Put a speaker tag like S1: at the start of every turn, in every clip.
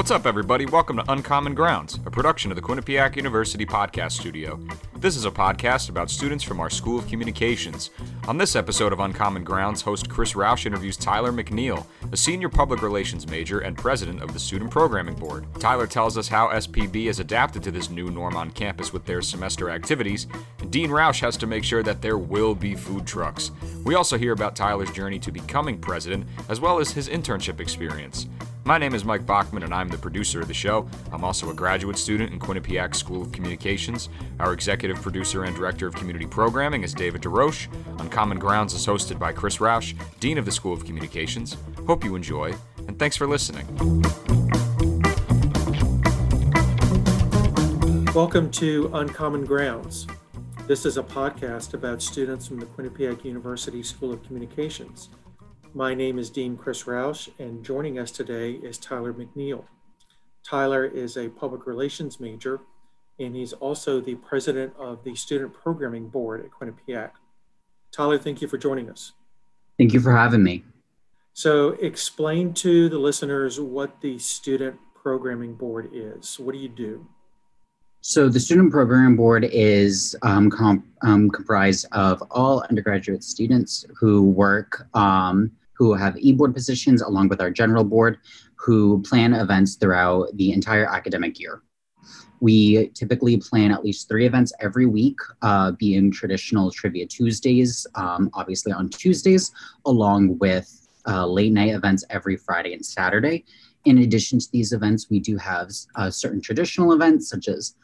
S1: What's up, everybody? Welcome to Uncommon Grounds, a production of the Quinnipiac University Podcast Studio. This is a podcast about students from our School of Communications. On this episode of Uncommon Grounds, host Chris Roush interviews Tyler McNeil, a senior public relations major and president of the Student Programming Board. Tyler tells us how SPB has adapted to this new norm on campus with their semester activities, and Dean Roush has to make sure that there will be food trucks. We also hear about Tyler's journey to becoming president, as well as his internship experience. My name is Mike Bachman, and I'm the producer of the show. I'm also a graduate student in Quinnipiac School of Communications. Our executive producer and director of community programming is David DeRoche. Uncommon Grounds is hosted by Chris Roush, Dean of the School of Communications. Hope you enjoy, and thanks for listening.
S2: Welcome to Uncommon Grounds. This is a podcast about students from the Quinnipiac University School of Communications. My name is Dean Chris Roush, and joining us today is Tyler McNeil. Tyler is a public relations major, and he's also the president of the Student Programming Board at Quinnipiac. Tyler, thank you for joining us.
S3: Thank you for having me.
S2: So, explain to the listeners what the Student Programming Board is. What do you do?
S3: So, the Student Programming Board is um, comp- um, comprised of all undergraduate students who work um, who have e-board positions along with our general board who plan events throughout the entire academic year. We typically plan at least three events every week, uh, being traditional Trivia Tuesdays, um, obviously on Tuesdays, along with uh, late night events every Friday and Saturday. In addition to these events, we do have uh, certain traditional events such as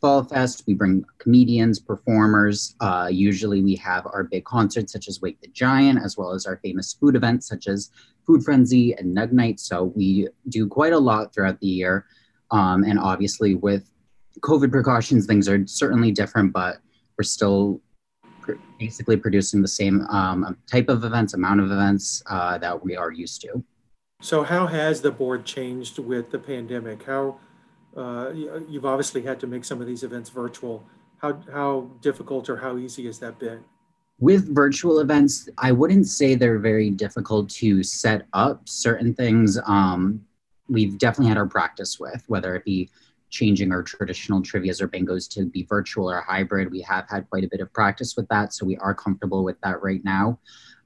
S3: Fall Fest. We bring comedians, performers. Uh, usually we have our big concerts such as Wake the Giant, as well as our famous food events such as Food Frenzy and Nug Night. So we do quite a lot throughout the year. Um, and obviously with COVID precautions, things are certainly different, but we're still pr- basically producing the same um, type of events, amount of events uh, that we are used to.
S2: So, how has the board changed with the pandemic? How uh, you've obviously had to make some of these events virtual. How, how difficult or how easy has that been?
S3: With virtual events, I wouldn't say they're very difficult to set up. Certain things um, we've definitely had our practice with, whether it be changing our traditional trivias or bingos to be virtual or hybrid. We have had quite a bit of practice with that, so we are comfortable with that right now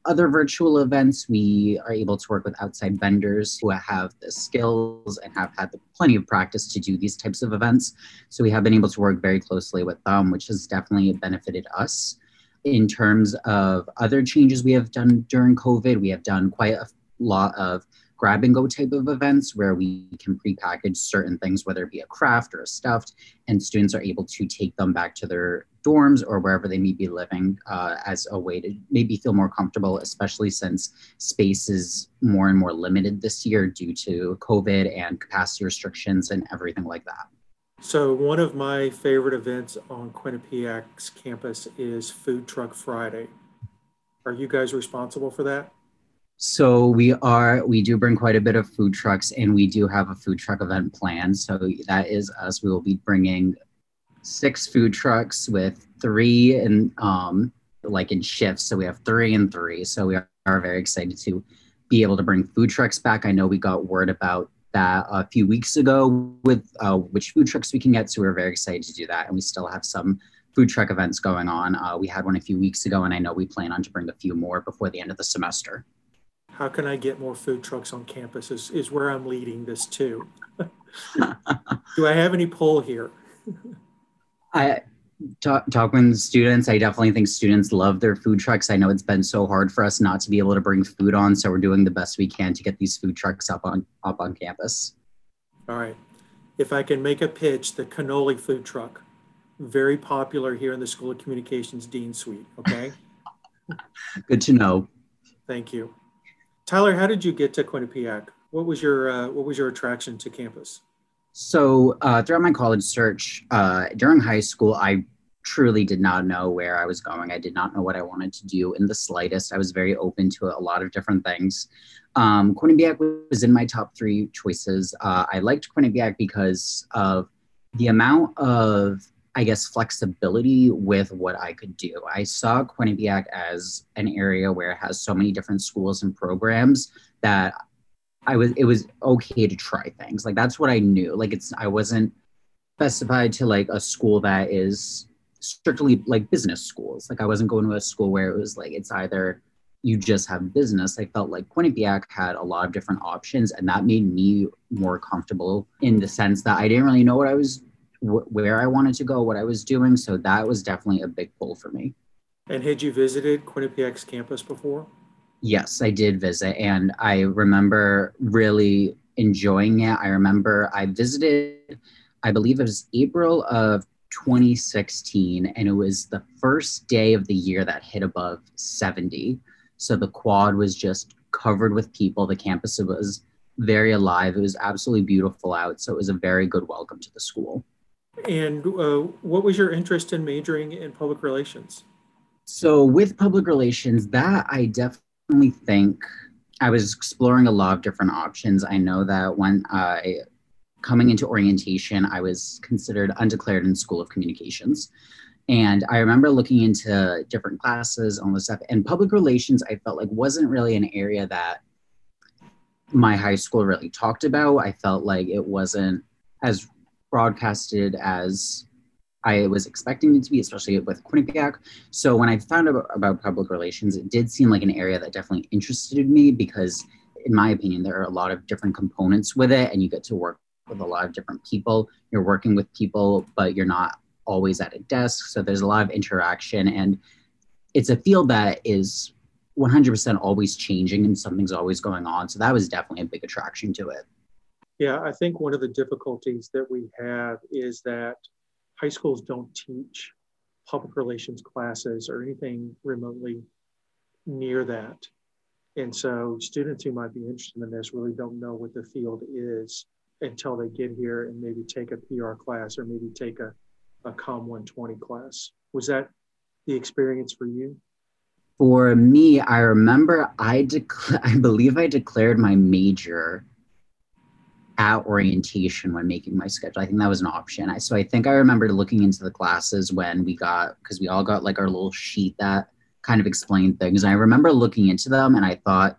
S3: other virtual events, we are able to work with outside vendors who have the skills and have had plenty of practice to do these types of events. So we have been able to work very closely with them, which has definitely benefited us. In terms of other changes we have done during COVID, we have done quite a lot of grab and go type of events where we can pre-package certain things, whether it be a craft or a stuffed, and students are able to take them back to their dorms or wherever they may be living uh, as a way to maybe feel more comfortable, especially since space is more and more limited this year due to COVID and capacity restrictions and everything like that.
S2: So one of my favorite events on Quinnipiac's campus is Food Truck Friday. Are you guys responsible for that?
S3: So we are, we do bring quite a bit of food trucks and we do have a food truck event planned. So that is us. We will be bringing six food trucks with three and um, like in shifts. So we have three and three. So we are, very excited to be able to bring food trucks back. I know we got word about that a few weeks ago with uh, which food trucks we can get. So we we're very excited to do that. And we still have some food truck events going on. Uh, we had one a few weeks ago, and I know we plan on to bring a few more before the end of the semester
S2: how can I get more food trucks on campus is, is where I'm leading this to. Do I have any pull here?
S3: I talk, talk with students. I definitely think students love their food trucks. I know it's been so hard for us not to be able to bring food on, so we're doing the best we can to get these food trucks up on up on campus.
S2: All right. If I can make a pitch, the cannoli food truck, very popular here in the School of Communications Dean Suite. Okay.
S3: Good to know.
S2: Thank you. Tyler, how did you get to Quinnipiac? What was your uh, what was your attraction to campus?
S3: So uh, throughout my college search, uh, during high school, I truly did not know where I was going. I did not know what I wanted to do in the slightest. I was very open to a lot of different things. Um, Quinnipiac was in my top three choices. Uh, I liked Quinnipiac because of the amount of I guess, flexibility with what I could do. I saw Quinnipiac as an area where it has so many different schools and programs that I was it was okay to try things. Like that's what I knew. Like it's I wasn't specified to like a school that is strictly like business schools. Like I wasn't going to a school where it was like it's either you just have business. I felt like Quinnipiac had a lot of different options, and that made me more comfortable in the sense that I didn't really know what I was, wh- where I wanted to go, what I was doing. So that was definitely a big pull for me.
S2: And had you visited Quinnipiac's campus before?
S3: Yes, I did visit, and I remember really enjoying it. I remember I visited, I believe it was April of 2016, and it was the first day of the year that hit above 70. So the quad was just covered with people. The campus was very alive. It was absolutely beautiful out. So it was a very good welcome to the school.
S2: And uh, what was your interest in majoring in public relations?
S3: So with public relations, that I definitely think I was exploring a lot of different options. I know that when I coming into orientation, I was considered undeclared in School of Communications. And I remember looking into different classes, all this stuff. And public relations, I felt like wasn't really an area that my high school really talked about. I felt like it wasn't as broadcasted as I was expecting it to be, especially with Quinnipiac. So when I found out about public relations, it did seem like an area that definitely interested me because, in my opinion, there are a lot of different components with it, and you get to work with a lot of different people. You're working with people, but you're not always at a desk. So there's a lot of interaction, and it's a field that is 100% always changing and something's always going on. So that was definitely a big attraction to it.
S2: Yeah, I think one of the difficulties that we have is that high schools don't teach public relations classes or anything remotely near that. And so students who might be interested in this really don't know what the field is until they get here and maybe take a PR class or maybe take a a COM 120 class. Was that the experience for you?
S3: For me, I remember I dec- I believe I declared my major at orientation when making my schedule. I think that was an option. I, so I think I remember looking into the classes when we got because we all got like our little sheet that kind of explained things. And I remember looking into them and I thought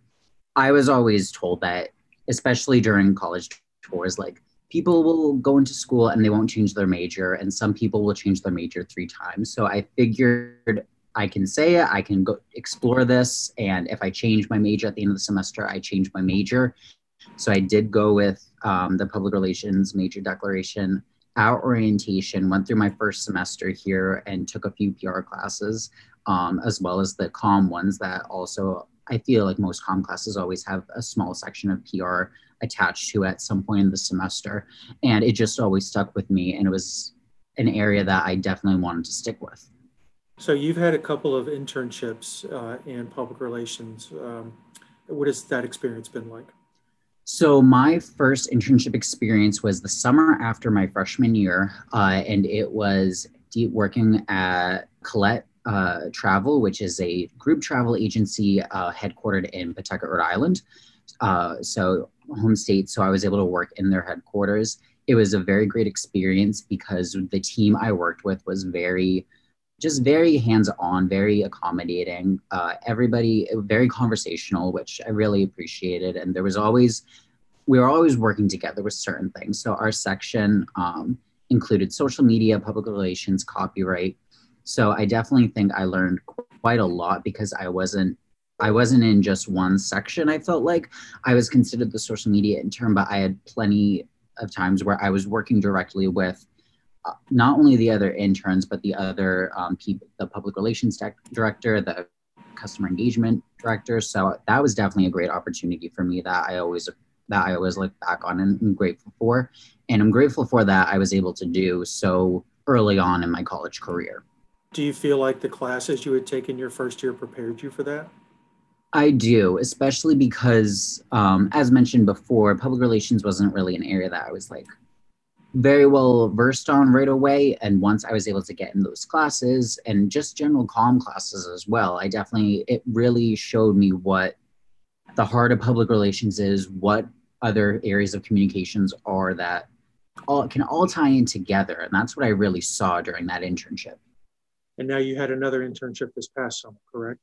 S3: I was always told that, especially during college tours, like people will go into school and they won't change their major and some people will change their major three times so i figured i can say it i can go explore this and if i change my major at the end of the semester i change my major so i did go with um, the public relations major declaration our orientation went through my first semester here and took a few pr classes um, as well as the com ones that also i feel like most com classes always have a small section of pr attached to at some point in the semester. And it just always stuck with me. And it was an area that I definitely wanted to stick with.
S2: So you've had a couple of internships uh, in public relations. Um, what has that experience been like?
S3: So my first internship experience was the summer after my freshman year, uh, and it was working at Colette uh, Travel, which is a group travel agency uh, headquartered in Pawtucket, Rhode Island. Uh, so home state, so I was able to work in their headquarters. It was a very great experience because the team I worked with was very, just very hands on, very accommodating. Uh, everybody, very conversational, which I really appreciated. And there was always, we were always working together with certain things. So our section um, included social media, public relations, copyright. So I definitely think I learned quite a lot because I wasn't I wasn't in just one section. I felt like I was considered the social media intern, but I had plenty of times where I was working directly with not only the other interns, but the other um, people, the public relations director, the customer engagement director. So that was definitely a great opportunity for me that I always that I always look back on and I'm grateful for. And I'm grateful for that I was able to do so early on in my college career.
S2: Do you feel like the classes you had taken your first year prepared you for that?
S3: I do, especially because, um, as mentioned before, public relations wasn't really an area that I was like very well versed on right away. And once I was able to get in those classes and just general com classes as well, I definitely, it really showed me what the heart of public relations is, what other areas of communications are that all can all tie in together. And that's what I really saw during that internship.
S2: And now you had another internship this past summer, correct?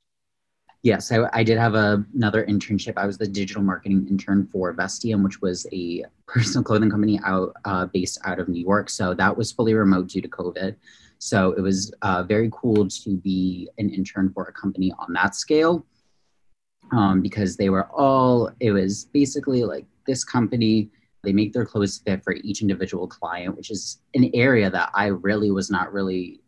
S3: Yes, I, I did have a, another internship. I was the digital marketing intern for Vestium, which was a personal clothing company out uh, based out of New York. So that was fully remote due to COVID. So it was uh, very cool to be an intern for a company on that scale um, because they were all, it was basically like this company, they make their clothes fit for each individual client, which is an area that I really was not really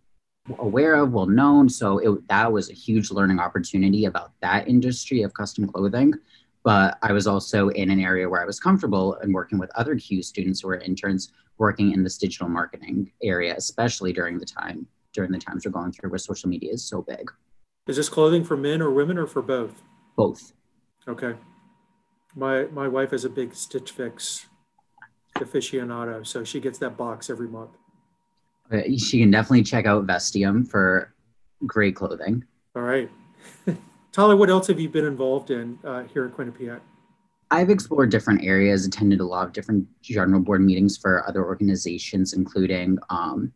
S3: aware of, well known. So it, that was a huge learning opportunity about that industry of custom clothing. But I was also in an area where I was comfortable and working with other QU students who were interns working in this digital marketing area, especially during the time during the times we're going through where social media is so big.
S2: Is this clothing for men or women or for both?
S3: Both.
S2: Okay. My my wife is a big Stitch Fix aficionado, so she gets that box every month.
S3: She can definitely check out Vestium for great clothing.
S2: All right. Tyler, what else have you been involved in uh, here at Quinnipiac?
S3: I've explored different areas, attended a lot of different general board meetings for other organizations, including um,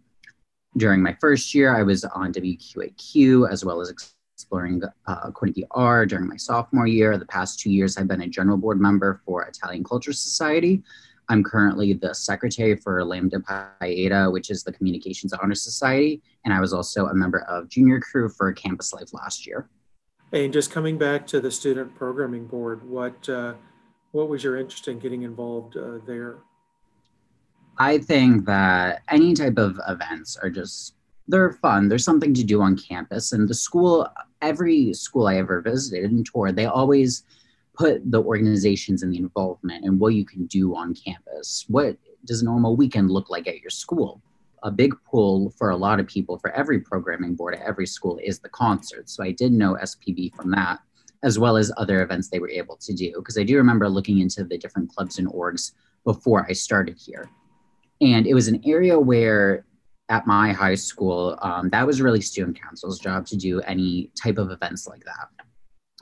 S3: during my first year, I was on WQAQ as well as exploring uh, Quinnipiac R during my sophomore year. The past two years, I've been a general board member for Italian Culture Society, I'm currently the secretary for Lambda Pi Eta, which is the Communications Honor Society, and I was also a member of junior crew for Campus Life last year.
S2: And just coming back to the student programming board, what uh, what was your interest in getting involved uh, there?
S3: I think that any type of events are just they're fun. There's something to do on campus, and the school, every school I ever visited and toured, they always put the organizations and the involvement and what you can do on campus. What does a normal weekend look like at your school? A big pull for a lot of people for every programming board at every school is the concert. So I did know SPB from that, as well as other events they were able to do. Because I do remember looking into the different clubs and orgs before I started here. And it was an area where at my high school, um, that was really student council's job to do any type of events like that.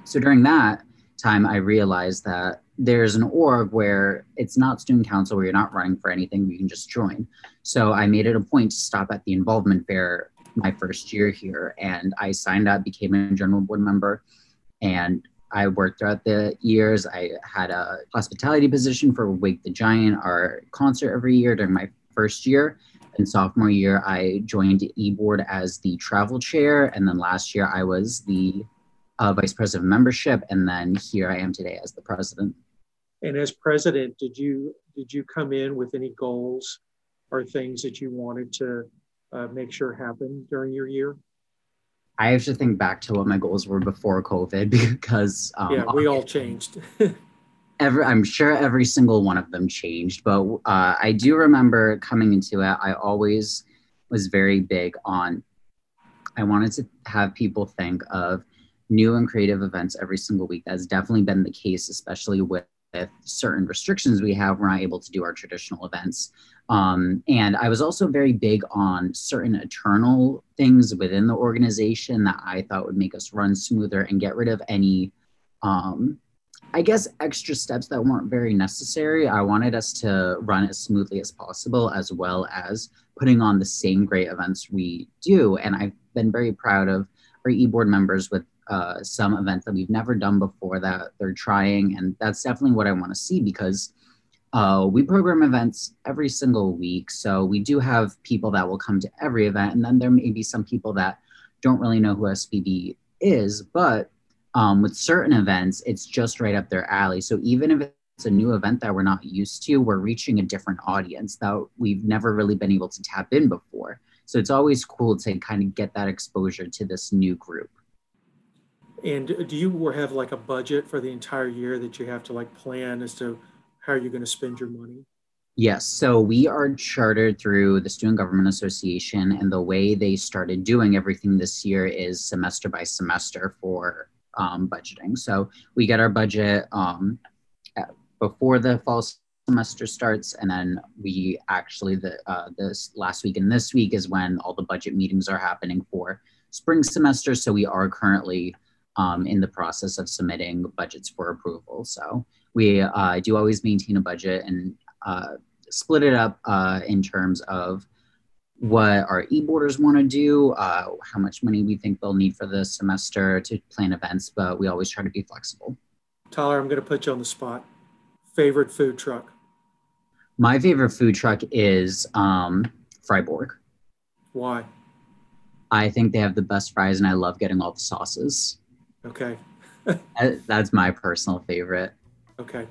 S3: So during that, time I realized that there's an org where it's not student council where you're not running for anything, you can just join. So I made it a point to stop at the involvement fair my first year here and I signed up, became a general board member and I worked throughout the years. I had a hospitality position for Wake the Giant, our concert every year during my first year. And sophomore year, I joined eBoard as the travel chair. And then last year, I was the uh, vice president of membership, and then here I am today as the president.
S2: And as president, did you did you come in with any goals or things that you wanted to uh, make sure happen during your year?
S3: I have to think back to what my goals were before COVID because
S2: um, yeah, we all changed.
S3: every, I'm sure every single one of them changed, but uh, I do remember coming into it. I always was very big on. I wanted to have people think of new and creative events every single week. That's definitely been the case, especially with, with certain restrictions we have. We're not able to do our traditional events. Um, and I was also very big on certain eternal things within the organization that I thought would make us run smoother and get rid of any, um, I guess, extra steps that weren't very necessary. I wanted us to run as smoothly as possible, as well as putting on the same great events we do. And I've been very proud of our e-board members with uh, some events that we've never done before that they're trying. And that's definitely what I want to see because uh, we program events every single week. So we do have people that will come to every event. And then there may be some people that don't really know who SPB is. But um, with certain events, it's just right up their alley. So even if it's a new event that we're not used to, we're reaching a different audience that we've never really been able to tap in before. So it's always cool to kind of get that exposure to this new group.
S2: And do you have like a budget for the entire year that you have to like plan as to how you're going to spend your money?
S3: Yes. So we are chartered through the Student Government Association, and the way they started doing everything this year is semester by semester for um, budgeting. So we get our budget um, before the fall semester starts, and then we actually the uh, this last week and this week is when all the budget meetings are happening for spring semester. So we are currently um, in the process of submitting budgets for approval. So we uh, do always maintain a budget and uh, split it up uh, in terms of what our e-boarders want to do, uh, how much money we think they'll need for the semester to plan events, but we always try to be flexible.
S2: Tyler, I'm going to put you on the spot. Favorite food truck?
S3: My favorite food truck is um, Fryborg.
S2: Why?
S3: I think they have the best fries, and I love getting all the sauces.
S2: Okay.
S3: That's my personal favorite.
S2: Okay.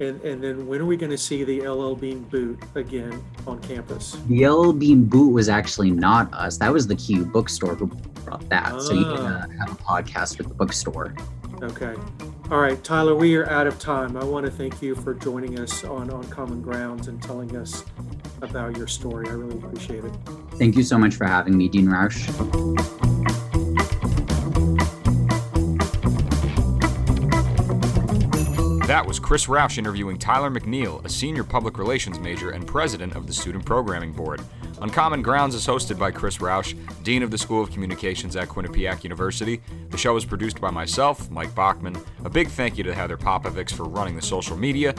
S2: And, and then when are we going to see the LL Bean boot again on campus?
S3: The LL Bean boot was actually not us. That was the Q bookstore who brought that. So you can uh, have a podcast with the bookstore.
S2: Okay. All right, Tyler, we are out of time. I want to thank you for joining us on, on Common Grounds and telling us about your story. I really appreciate it.
S3: Thank you so much for having me, Dean Roush.
S1: That was Chris Roush interviewing Tyler McNeil, a senior public relations major and president of the Student Programming Board. Uncommon Grounds is hosted by Chris Roush, Dean of the School of Communications at Quinnipiac University. The show is produced by myself, Mike Bachman. A big thank you to Heather Popovics for running the social media.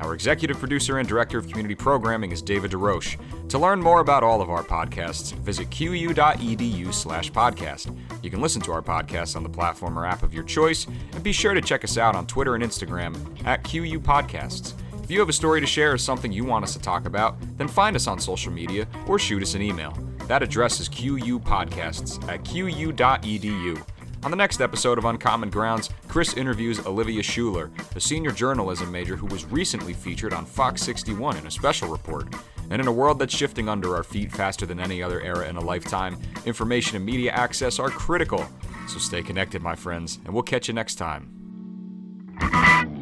S1: Our executive producer and director of community programming is David DeRoche. To learn more about all of our podcasts, visit qu.edu slash podcast. You can listen to our podcasts on the platform or app of your choice, and be sure to check us out on Twitter and Instagram at QU Podcasts. If you have a story to share or something you want us to talk about, then find us on social media or shoot us an email. That address is qupodcasts at qu.edu. On the next episode of Uncommon Grounds, Chris interviews Olivia Schuler, a senior journalism major who was recently featured on Fox 61 in a special report. And in a world that's shifting under our feet faster than any other era in a lifetime, information and media access are critical. So stay connected, my friends, and we'll catch you next time.